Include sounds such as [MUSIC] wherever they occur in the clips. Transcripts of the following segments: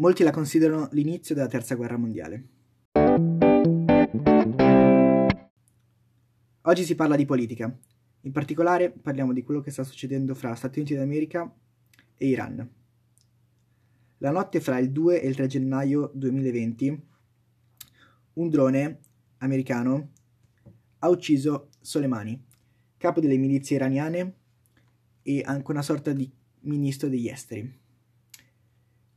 Molti la considerano l'inizio della terza guerra mondiale. Oggi si parla di politica. In particolare parliamo di quello che sta succedendo fra Stati Uniti d'America e Iran. La notte fra il 2 e il 3 gennaio 2020 un drone americano ha ucciso Soleimani, capo delle milizie iraniane e anche una sorta di ministro degli esteri.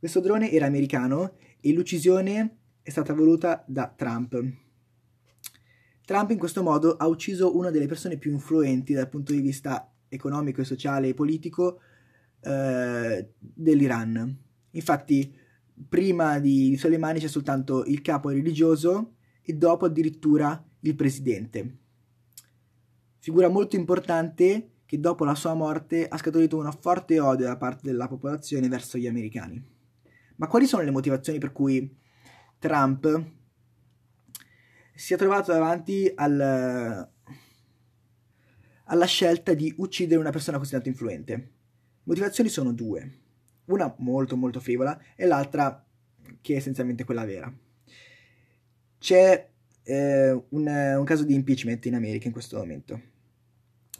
Questo drone era americano e l'uccisione è stata voluta da Trump. Trump in questo modo ha ucciso una delle persone più influenti dal punto di vista economico sociale e politico eh, dell'Iran. Infatti, prima di Soleimani c'è soltanto il capo religioso e dopo addirittura il presidente. Figura molto importante che dopo la sua morte ha scaturito un forte odio da parte della popolazione verso gli americani. Ma quali sono le motivazioni per cui Trump si è trovato davanti al, alla scelta di uccidere una persona così tanto influente? Motivazioni sono due, una molto molto frivola e l'altra che è essenzialmente quella vera. C'è eh, un, un caso di impeachment in America in questo momento.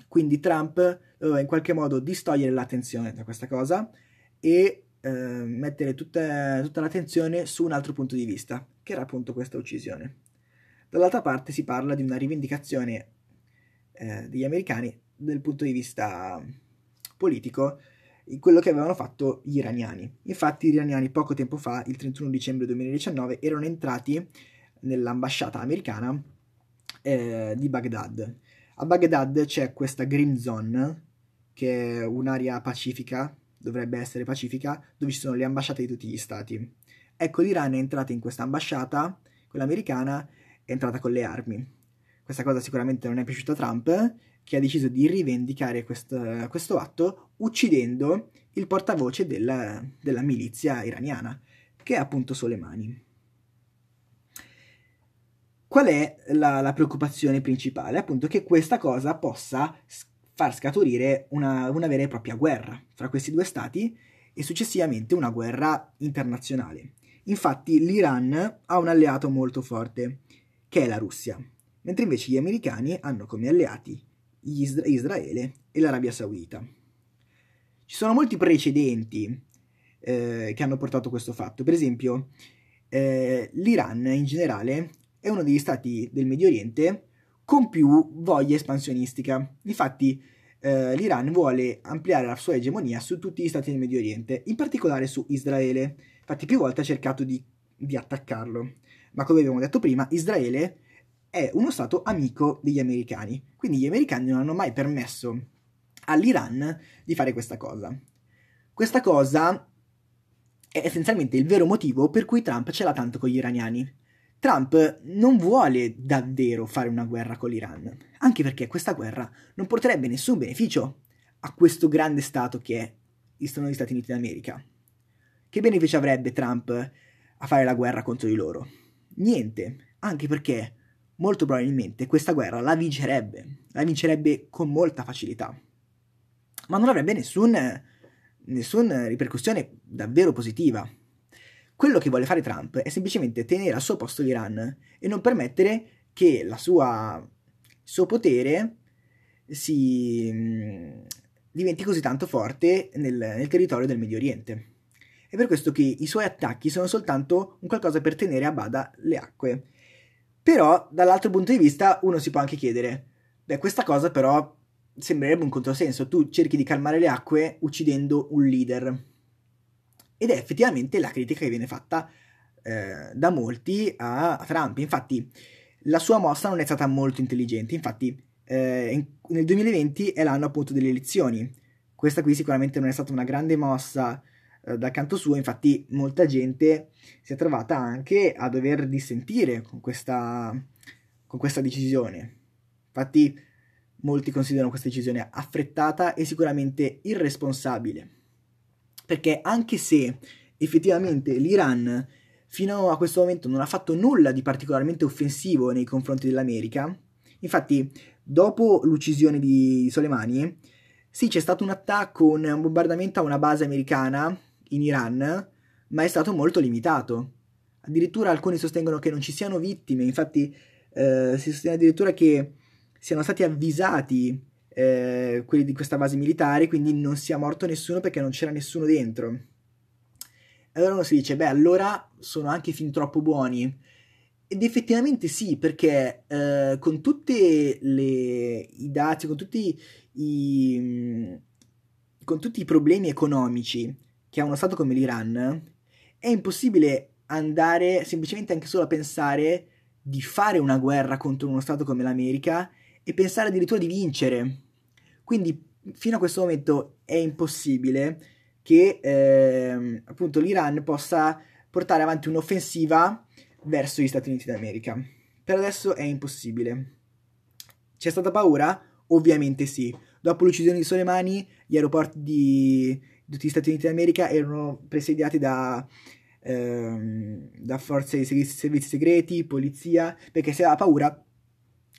Quindi Trump doveva in qualche modo distogliere l'attenzione da questa cosa e eh, mettere tutta, tutta l'attenzione su un altro punto di vista, che era appunto questa uccisione. Dall'altra parte si parla di una rivendicazione eh, degli americani dal punto di vista politico in quello che avevano fatto gli iraniani. Infatti gli iraniani poco tempo fa, il 31 dicembre 2019, erano entrati nell'ambasciata americana eh, di Baghdad. A Baghdad c'è questa Green Zone, che è un'area pacifica, dovrebbe essere pacifica, dove ci sono le ambasciate di tutti gli stati. Ecco, l'Iran è entrata in questa ambasciata, quella americana, è entrata con le armi. Questa cosa sicuramente non è piaciuta a Trump, che ha deciso di rivendicare questo, questo atto uccidendo il portavoce della, della milizia iraniana, che è appunto Soleimani. Qual è la, la, preoccupazione principale? Appunto che questa cosa possa far scaturire una, una vera e propria guerra fra questi due stati e successivamente una guerra internazionale. Infatti l'Iran ha un alleato molto forte, che è la Russia, mentre invece gli americani hanno come alleati Isra- Israele e l'Arabia Saudita. Ci sono molti precedenti eh, che hanno portato questo fatto. Per esempio, eh, l'Iran in generale è uno degli stati del Medio Oriente con più voglia espansionistica. Infatti, eh, l'Iran vuole ampliare la sua egemonia su tutti gli stati del Medio Oriente, in particolare su Israele. Infatti, più volte ha cercato di, di attaccarlo. Ma come abbiamo detto prima, Israele è uno stato amico degli americani. Quindi gli americani non hanno mai permesso all'Iran di fare questa cosa. Questa cosa è essenzialmente il vero motivo per cui Trump ce l'ha tanto con gli iraniani. Trump non vuole davvero fare una guerra con l'Iran, anche perché questa guerra non porterebbe nessun beneficio a questo grande Stato che sono gli Stati Uniti d'America. Che beneficio avrebbe Trump a fare la guerra contro di loro? Niente, anche perché molto probabilmente questa guerra la vincerebbe, la vincerebbe con molta facilità, ma non avrebbe nessun, nessuna ripercussione davvero positiva quello che vuole fare Trump è semplicemente tenere al suo posto l'Iran e non permettere che sua, il suo potere si mh, diventi così tanto forte nel, nel territorio del Medio Oriente. È per questo che i suoi attacchi sono soltanto un qualcosa per tenere a bada le acque. Però, dall'altro punto di vista, uno si può anche chiedere, beh, questa cosa però sembrerebbe un controsenso. Tu cerchi di calmare le acque uccidendo un leader. Ed è effettivamente la critica che viene fatta eh, da molti a, a, Trump. Infatti, la sua mossa non è stata molto intelligente. Infatti, eh, in, nel 2020 è l'anno appunto delle elezioni. Questa qui sicuramente non è stata una grande mossa eh, dal canto suo, infatti molta gente si è trovata anche a dover dissentire con questa, con questa decisione. Infatti molti considerano questa decisione affrettata e sicuramente irresponsabile perché anche se effettivamente l'Iran fino a questo momento non ha fatto nulla di particolarmente offensivo nei confronti dell'America, infatti dopo l'uccisione di Soleimani, sì c'è stato un attacco, un bombardamento a una base americana in Iran, ma è stato molto limitato. Addirittura alcuni sostengono che non ci siano vittime, infatti eh, si sostiene addirittura che siano stati avvisati eh, quelli di questa base militare, quindi non sia morto nessuno perché non c'era nessuno dentro. Allora uno si dice, beh, allora sono anche fin troppo buoni. Ed effettivamente sì, perché eh, con tutti i dati, con tutti i, con tutti i problemi economici che ha uno Stato come l'Iran, è impossibile andare semplicemente anche solo a pensare di fare una guerra contro uno Stato come l'America e pensare addirittura di vincere. Quindi fino a questo momento è impossibile che eh, appunto l'Iran possa portare avanti un'offensiva verso gli Stati Uniti d'America. Per adesso è impossibile. C'è stata paura? Ovviamente sì. Dopo l'uccisione di Soleimani, gli aeroporti di, tutti gli Stati Uniti d'America erano presidiati da, ehm, da forze di servizi, servizi segreti, polizia, perché si aveva paura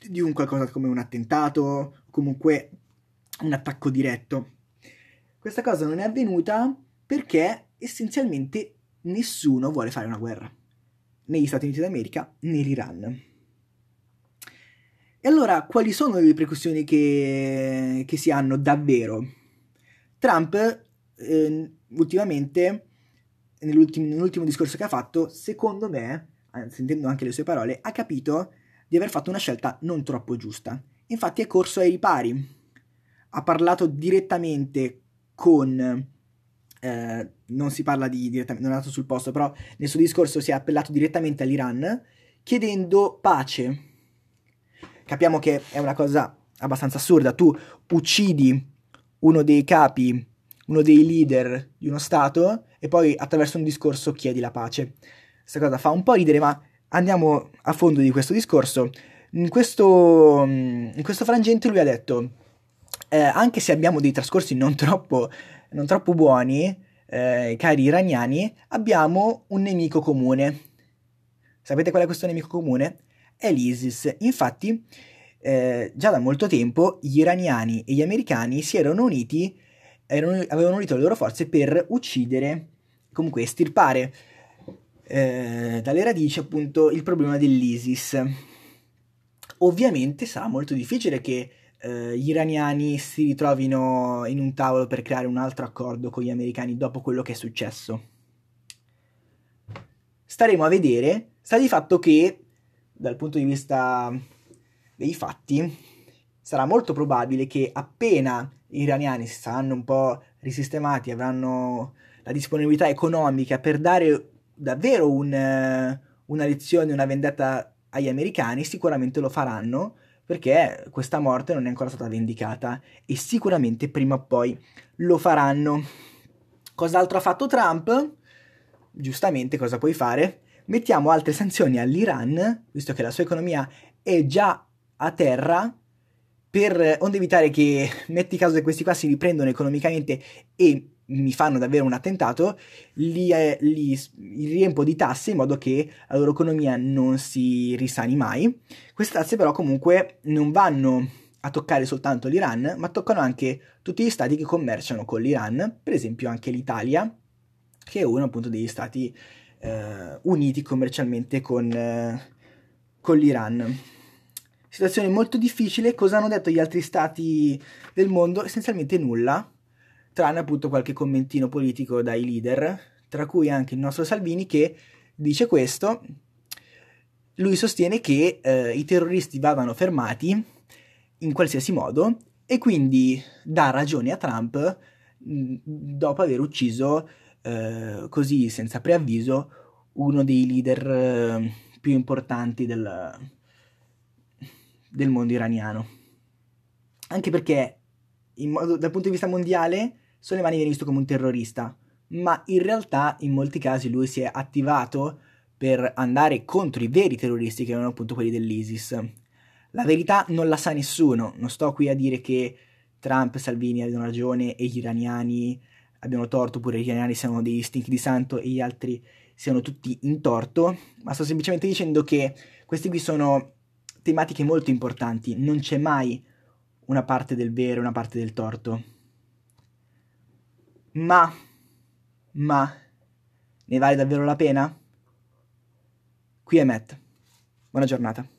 di un qualcosa come un attentato, comunque un attacco diretto. Questa cosa non è avvenuta perché essenzialmente nessuno vuole fare una guerra, né gli Stati Uniti d'America né l'Iran. E allora quali sono le ripercussioni che, che si hanno davvero? Trump eh, ultimamente, nell'ultimo, nell'ultimo discorso che ha fatto, secondo me, sentendo anche le sue parole, ha capito di aver fatto una scelta non troppo giusta. Infatti è corso ai ripari. Ha parlato direttamente con... Eh, non si parla di direttamente, non è andato sul posto, però nel suo discorso si è appellato direttamente all'Iran chiedendo pace. Capiamo che è una cosa abbastanza assurda. Tu uccidi uno dei capi, uno dei leader di uno Stato e poi attraverso un discorso chiedi la pace. Questa cosa fa un po' ridere, ma andiamo a fondo di questo discorso. In questo, in questo frangente lui ha detto, eh, anche se abbiamo dei trascorsi non troppo, non troppo buoni, eh, cari iraniani, abbiamo un nemico comune. Sapete qual è questo nemico comune? È l'ISIS. Infatti, eh, già da molto tempo gli iraniani e gli americani si erano uniti, erano, avevano unito le loro forze per uccidere, comunque estirpare eh, dalle radici appunto il problema dell'ISIS. Ovviamente sarà molto difficile che eh, gli iraniani si ritrovino in un tavolo per creare un altro accordo con gli americani dopo quello che è successo. Staremo a vedere, sta di fatto che dal punto di vista dei fatti sarà molto probabile che appena gli iraniani si saranno un po' risistemati, avranno la disponibilità economica per dare davvero un, una lezione, una vendetta agli americani, sicuramente lo faranno perché questa morte non è ancora stata vendicata e sicuramente prima o poi lo faranno. Cos'altro ha fatto Trump? Giustamente cosa puoi fare? Mettiamo altre sanzioni all'Iran, visto che la sua economia è già a terra, per onde evitare che, [LAUGHS] metti caso che questi qua si riprendono economicamente e mi fanno davvero un attentato, li, li, li, riempo di tasse in modo che la loro economia non si risani mai. Queste tasse però comunque non vanno a toccare soltanto l'Iran, ma toccano anche tutti gli stati che commerciano con l'Iran, per esempio anche l'Italia, che è uno appunto degli stati eh, uniti commercialmente con, eh, con l'Iran. Situazione molto difficile, cosa hanno detto gli altri stati del mondo? Essenzialmente nulla tranne appunto qualche commentino politico dai leader, tra cui anche il nostro Salvini che dice questo. Lui sostiene che eh, i terroristi vadano fermati in qualsiasi modo e quindi dà ragione a Trump mh, dopo aver ucciso eh, così senza preavviso uno dei leader eh, più importanti del, del mondo iraniano. Anche perché modo, dal punto di vista mondiale Soleimani viene visto come un terrorista, ma in realtà in molti casi lui si è attivato per andare contro i veri terroristi che erano appunto quelli dell'ISIS. La verità non la sa nessuno, non sto qui a dire che Trump e Salvini abbiano ragione e gli iraniani abbiano torto, oppure gli iraniani siano dei stinchi di santo e gli altri siano tutti in torto, ma sto semplicemente dicendo che queste qui sono tematiche molto importanti, non c'è mai una parte del vero e una parte del torto. Ma, ma, Ne vale davvero la pena? Qui è Matt. Buona giornata.